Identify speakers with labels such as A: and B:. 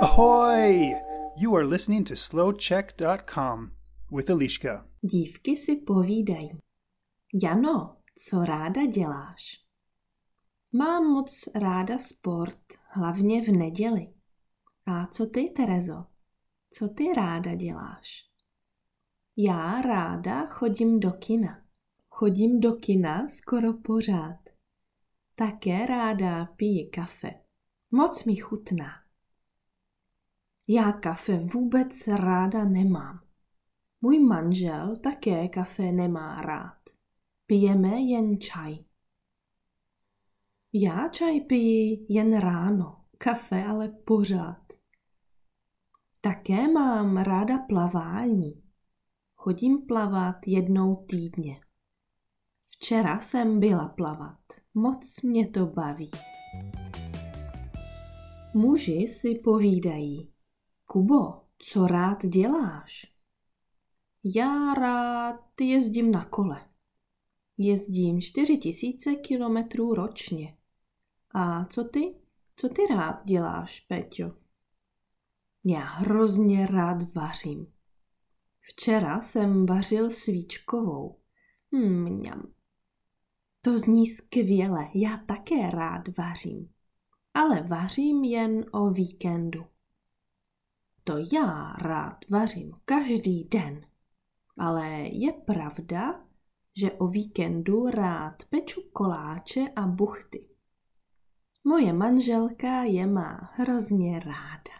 A: Ahoy! You are listening to slowcheck.com with Eliška.
B: Dívky si povídají. Jano, co ráda děláš? Mám moc ráda sport, hlavně v neděli. A co ty, Terezo? Co ty ráda děláš? Já ráda chodím do kina. Chodím do kina skoro pořád. Také ráda piji kafe. Moc mi chutná. Já kafe vůbec ráda nemám. Můj manžel také kafe nemá rád. Pijeme jen čaj. Já čaj piji jen ráno, kafe ale pořád. Také mám ráda plavání. Chodím plavat jednou týdně. Včera jsem byla plavat. Moc mě to baví. Muži si povídají. Kubo, co rád děláš? Já rád jezdím na kole. Jezdím 4000 kilometrů ročně. A co ty? Co ty rád děláš, Peťo? Já hrozně rád vařím. Včera jsem vařil svíčkovou. Mňam. To zní skvěle, já také rád vařím. Ale vařím jen o víkendu. To já rád vařím každý den. Ale je pravda, že o víkendu rád peču koláče a buchty. Moje manželka je má hrozně ráda.